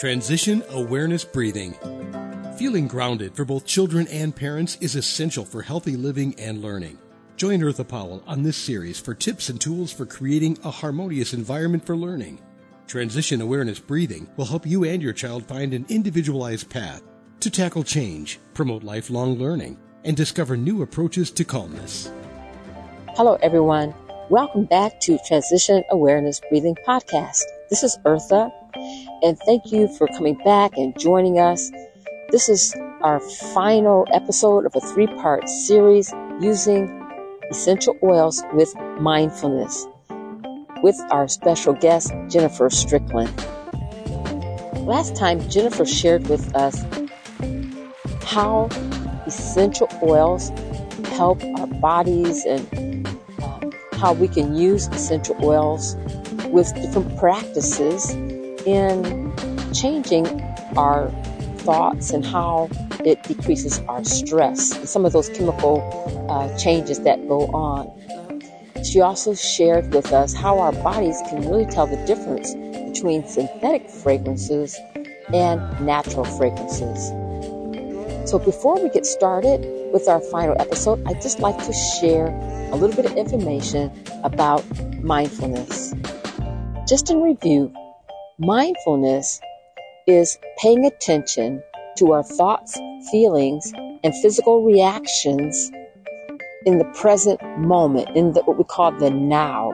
Transition Awareness Breathing. Feeling grounded for both children and parents is essential for healthy living and learning. Join Eartha Powell on this series for tips and tools for creating a harmonious environment for learning. Transition Awareness Breathing will help you and your child find an individualized path to tackle change, promote lifelong learning, and discover new approaches to calmness. Hello, everyone. Welcome back to Transition Awareness Breathing Podcast. This is Eartha, and thank you for coming back and joining us. This is our final episode of a three part series using essential oils with mindfulness with our special guest, Jennifer Strickland. Last time, Jennifer shared with us how essential oils help our bodies and uh, how we can use essential oils with different practices in changing our thoughts and how it decreases our stress and some of those chemical uh, changes that go on. She also shared with us how our bodies can really tell the difference between synthetic fragrances and natural fragrances. So before we get started with our final episode, I'd just like to share a little bit of information about mindfulness. Just in review, mindfulness is paying attention to our thoughts, feelings, and physical reactions in the present moment, in the, what we call the now.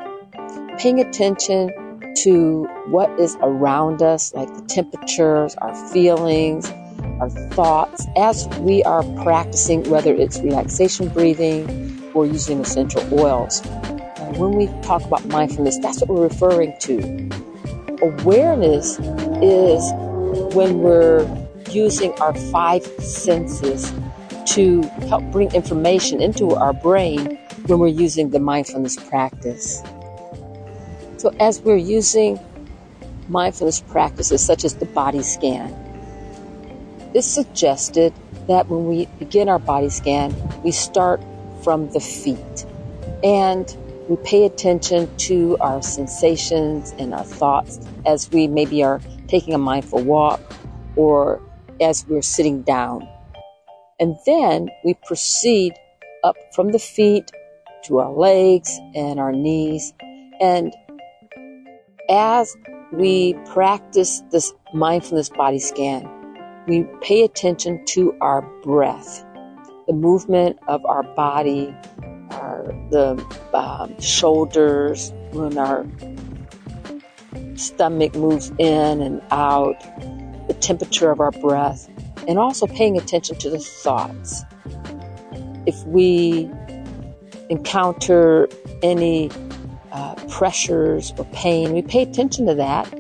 Paying attention to what is around us, like the temperatures, our feelings, our thoughts, as we are practicing, whether it's relaxation breathing or using essential oils. When we talk about mindfulness, that's what we're referring to. Awareness is when we're using our five senses to help bring information into our brain when we're using the mindfulness practice. So, as we're using mindfulness practices such as the body scan, it's suggested that when we begin our body scan, we start from the feet and we pay attention to our sensations and our thoughts as we maybe are taking a mindful walk or as we're sitting down. And then we proceed up from the feet to our legs and our knees. And as we practice this mindfulness body scan, we pay attention to our breath, the movement of our body, the um, shoulders, when our stomach moves in and out, the temperature of our breath and also paying attention to the thoughts. If we encounter any uh, pressures or pain, we pay attention to that.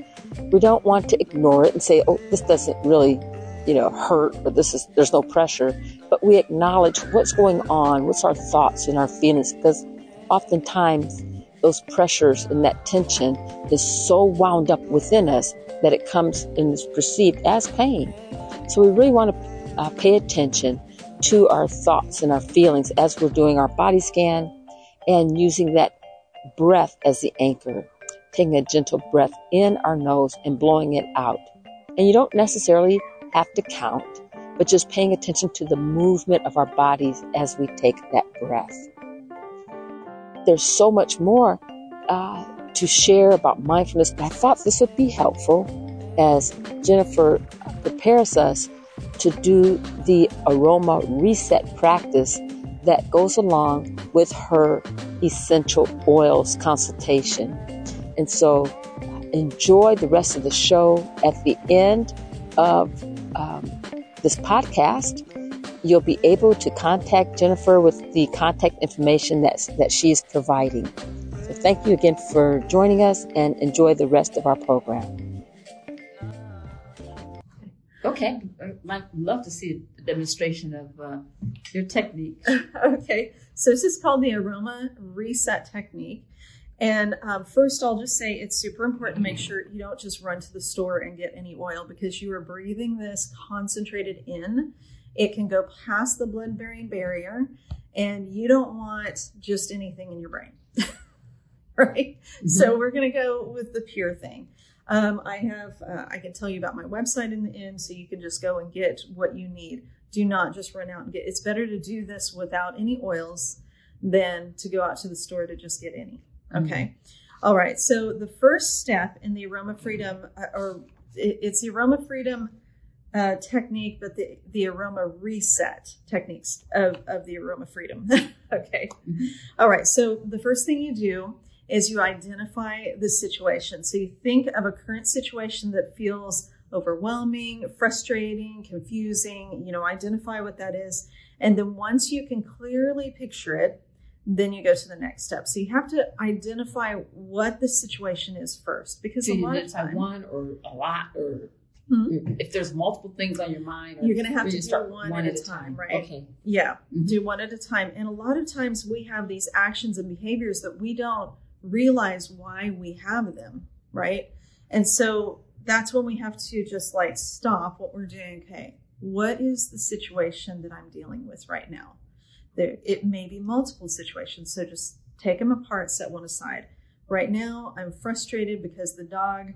We don't want to ignore it and say, "Oh, this doesn't really, you know, hurt," or "This is there's no pressure." But we acknowledge what's going on, what's our thoughts and our feelings, because oftentimes those pressures and that tension is so wound up within us that it comes and is perceived as pain. So we really want to uh, pay attention to our thoughts and our feelings as we're doing our body scan and using that breath as the anchor, taking a gentle breath in our nose and blowing it out. And you don't necessarily have to count, but just paying attention to the movement of our bodies as we take that breath. There's so much more uh, to share about mindfulness, but I thought this would be helpful as Jennifer prepares us to do the aroma reset practice that goes along with her essential oils consultation. And so enjoy the rest of the show. At the end of um, this podcast, you'll be able to contact Jennifer with the contact information that's, that she is providing. So thank you again for joining us and enjoy the rest of our program. Okay, I'd love to see a demonstration of uh, your technique. okay, so this is called the aroma reset technique. And um, first, I'll just say it's super important to make sure you don't just run to the store and get any oil because you are breathing this concentrated in. It can go past the blood brain barrier, and you don't want just anything in your brain. right? Mm-hmm. So, we're going to go with the pure thing. Um, I have, uh, I can tell you about my website in the end, so you can just go and get what you need. Do not just run out and get. It's better to do this without any oils than to go out to the store to just get any. Okay. All right. So the first step in the aroma freedom, uh, or it, it's the aroma freedom uh, technique, but the, the aroma reset techniques of, of the aroma freedom. okay. Mhm. All right. So the first thing you do is you identify the situation. So you think of a current situation that feels overwhelming, frustrating, confusing, you know, identify what that is. And then once you can clearly picture it, then you go to the next step. So you have to identify what the situation is first because So a lot of time one or a lot, or Hmm? if there's multiple things on your mind, you're going to have to do start one, at a time, right? Okay. Yeah, Mhm. do one at a time. And a lot of times we have these actions and behaviors that we don't realize why we have them, right? And so that's when we have to just like stop what we're doing. Okay, what is the situation that I'm dealing with right now? There, it may be multiple situations. So just take them apart, set one aside. Right now, I'm frustrated because the dog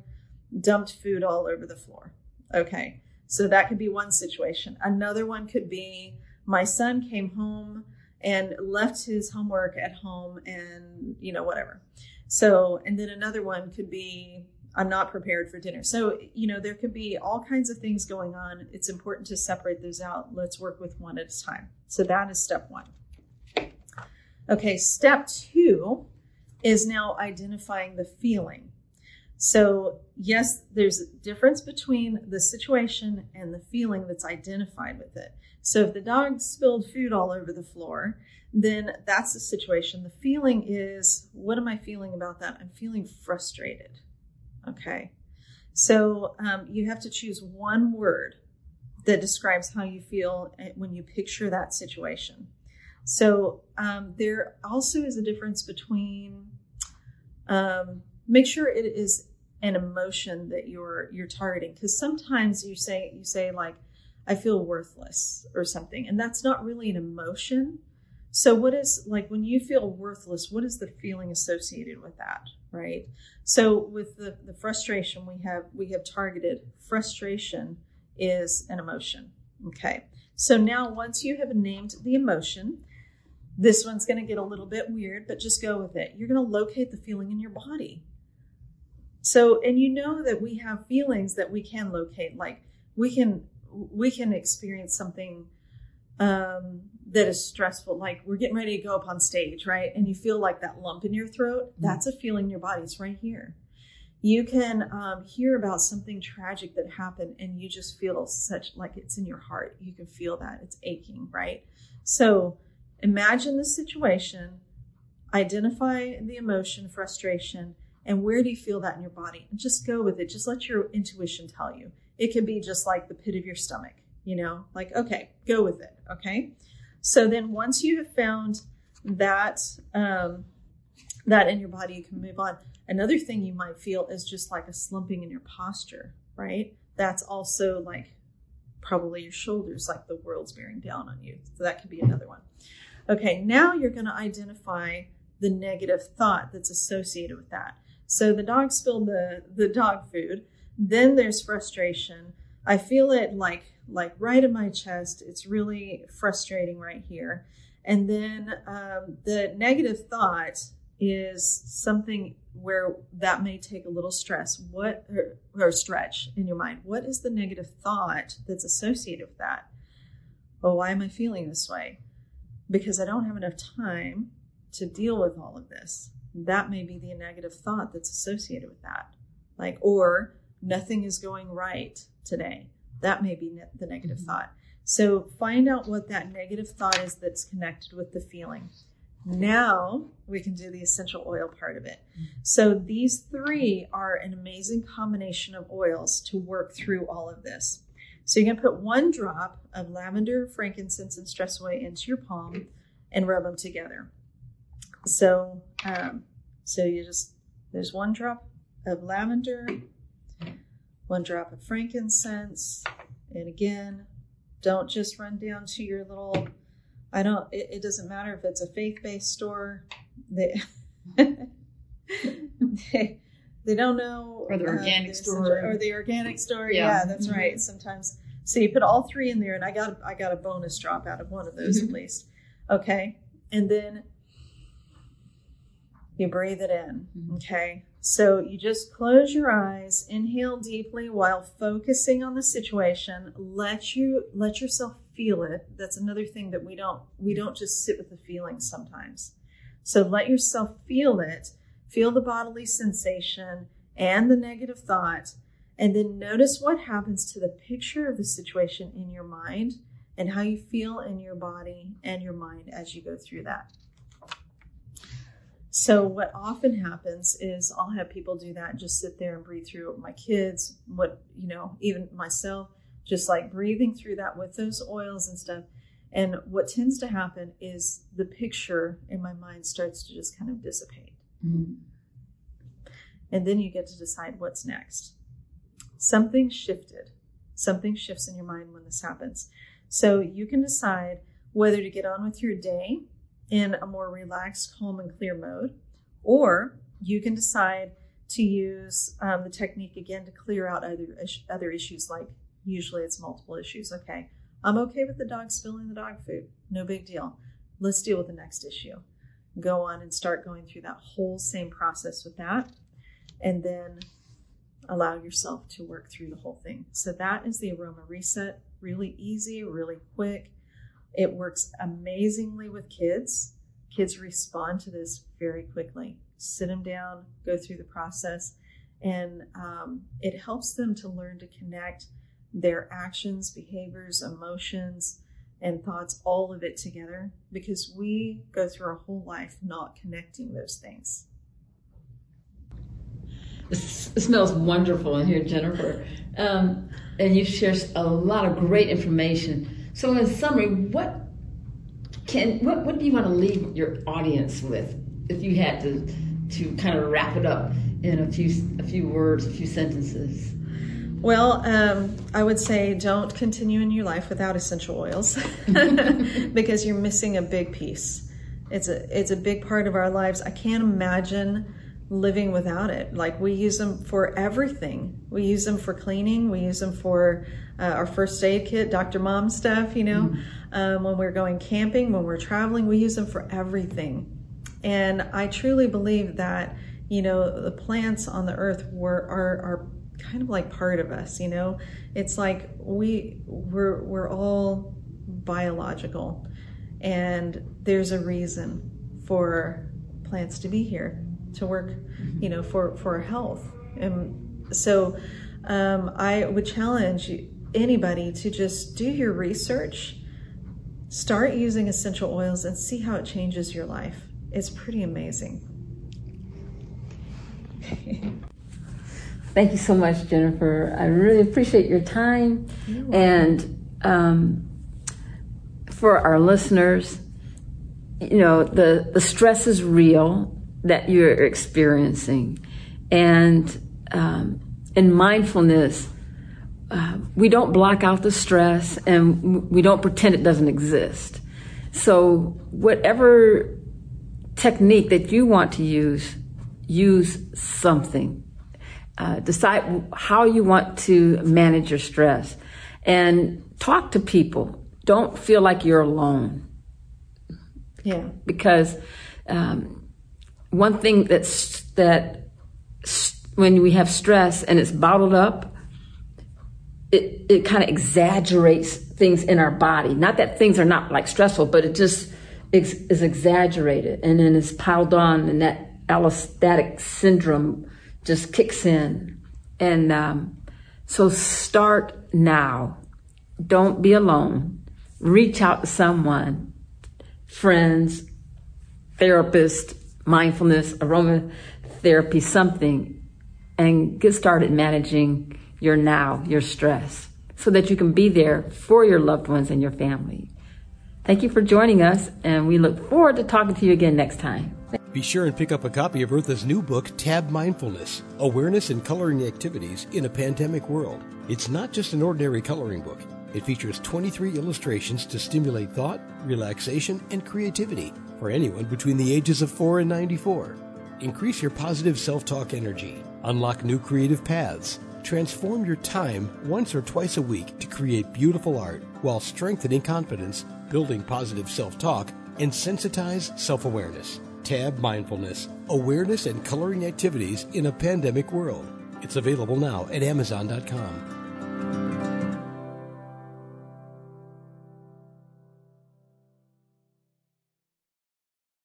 dumped food all over the floor. Okay, so that could be one situation. Another one could be my son came home and left his homework at home and, you know, whatever. So, and then another one could be I'm not prepared for dinner. So, you know, there can be all kinds of things going on. It's important to separate those out. Let's work with one at a time. So, that is step one. Okay, step two is now identifying the feeling. So, yes, there's a difference between the situation and the feeling that's identified with it. So, if the dog spilled food all over the floor, then that's the situation. The feeling is what am I feeling about that? I'm feeling frustrated. Okay. So, um, you have to choose one word that describes how you feel eh, when you picture that situation. So, um, there also is a difference between um, make sure it is an emotion that you're you're targeting because sometimes you say you say like i feel worthless or something and that's not really an emotion so what is like when you feel worthless what is the feeling associated with that right so with the the frustration we have we have targeted frustration is an emotion okay so now once you have named the emotion this one's going to get a little bit weird, but just go with it. You're going to locate the feeling in your body. So, and you know that we have feelings that we can locate. Like we can, we can experience something um, that is stressful. Like we're getting ready to go up on stage, right? And you feel like that lump in your throat. That's a feeling in your body. It's right here. You can um, hear about something tragic that happened, and you just feel such like it's in your heart. You can feel that it's aching, right? So imagine the situation, identify the emotion, frustration, and where do you feel that in your body? And just go with it. Just let your intuition tell you. It can be just like the pit of your stomach, you know, like, okay, go with it. Okay. So then once you have found that, um, that in your body, you can move on. Another thing you might feel is just like a slumping in your posture, right? That's also like probably your shoulders, like the world's bearing down on you. So that could be another one. Okay, now you're going to identify the negative thought that's associated with that. So the dog spilled the, the dog food. Then there's frustration. I feel it like like right in my chest. It's really frustrating right here. And then um, the negative thought is something where that may take a little stress. What or, or stretch in your mind? What is the negative thought that's associated with that? Well, why am I feeling this way? Because I don't have enough time to deal with all of this. That may be the negative thought that's associated with that. Like, or nothing is going right today. That may be ne- the negative Mhm. thought. So find out what that negative thought is that's connected with the feeling. Now we can do the essential oil part of it. So these three are an amazing combination of oils to work through all of this. So you're going to put one drop of lavender, frankincense, and stress away into your palm and rub them together. So, um, so you just there's one drop of lavender, one drop of frankincense, and again, don't just run down to your little. I don't. It, it doesn't matter if it's a faith-based store. They, they they don't know Or the uh, organic the store. or the organic store. Yeah. Yeah, that's Mhm. right. Sometimes so you put all three in there, and I got I got a bonus drop out of one of those at least. Okay, and then you breathe it in. Mhm. Okay, so you just close your eyes, inhale deeply while focusing on the situation. Let you let yourself feel it. That's another thing that we don't we don't just sit with the feelings sometimes. So let yourself feel it. Feel the bodily sensation and the negative thought, and then notice what happens to the picture of the situation in your mind and how you feel in your body and your mind as you go through that. So, what often happens is I'll have people do that, just sit there and breathe through it. My kids, what, you know, even myself, just like breathing through that with those oils and stuff. And what tends to happen is the picture in my mind starts to just kind of dissipate. Mhm. And then you get to decide what's next. Something shifted. Something shifts in your mind when this happens. So you can decide whether to get on with your day in a more relaxed, calm, and clear mode, or you can decide to use um, the technique again to clear out other other issues. Like usually it's multiple issues. Okay, I'm okay with the dog spilling the dog food. No big deal. Let's deal with the next issue. Go on and start going through that whole same process with that, and then allow yourself to work through the whole thing. So that is the aroma reset. Really easy, really quick. It works amazingly with kids. Kids respond to this very quickly. Sit them down, go through the process, and um, it helps them to learn to connect their actions, behaviors, emotions, and thoughts, all of it together, because we go through our whole life not connecting those things. It smells wonderful in here, Jennifer. Um, and you share a lot of great information. So, in summary, what can what, what do you want to leave your audience with if you had to to kind of wrap it up in a few a few words, a few sentences? Well, um, I would say don't continue in your life without essential oils because you're missing a big piece. It's a it's a big part of our lives. I can't imagine living without it. Like we use them for everything. We use them for cleaning. We use them for uh, our first aid kit, Dr. Mom stuff. You know, um, when we're going camping, when we're traveling, we use them for everything. And I truly believe that you know the plants on the earth were are are kind of like part of us. You know, it's like we we're we're all biological, and there's a reason for plants to be here to work. You know, for for our health. And so, um, I would challenge anybody to just do your research. Start using essential oils and see how it changes your life. It's pretty amazing. Thank you so much, Jennifer. I really appreciate your time. And um, for our listeners, you know, the, the stress is real that you're experiencing. And um, in mindfulness, uh, we don't block out the stress and we don't pretend it doesn't exist. So, whatever technique that you want to use, use something. Uh, decide how you want to manage your stress and talk to people. Don't feel like you're alone. Yeah. Because um, one thing that's that when we have stress and it's bottled up, it, it kind of exaggerates things in our body. Not that things are not like stressful, but it just ex- is exaggerated and then it's piled on, and that allostatic syndrome just kicks in. And um, so start now. Don't be alone. Reach out to someone, friends, therapist, mindfulness, aromatherapy, something, and get started managing your now, your stress, so that you can be there for your loved ones and your family. Thank you for joining us, and we look forward to talking to you again next time. Be sure and pick up a copy of Eartha's new book, Tab Mindfulness Awareness and Coloring Activities in a Pandemic World. It's not just an ordinary coloring book, it features 23 illustrations to stimulate thought, relaxation, and creativity for anyone between the ages of 4 and 94. Increase your positive self talk energy Unlock new creative paths. Transform your time once or twice a week to create beautiful art while strengthening confidence, building positive self talk, and sensitize self awareness. Tab Mindfulness Awareness and Coloring Activities in a Pandemic World. It's available now at Amazon.com.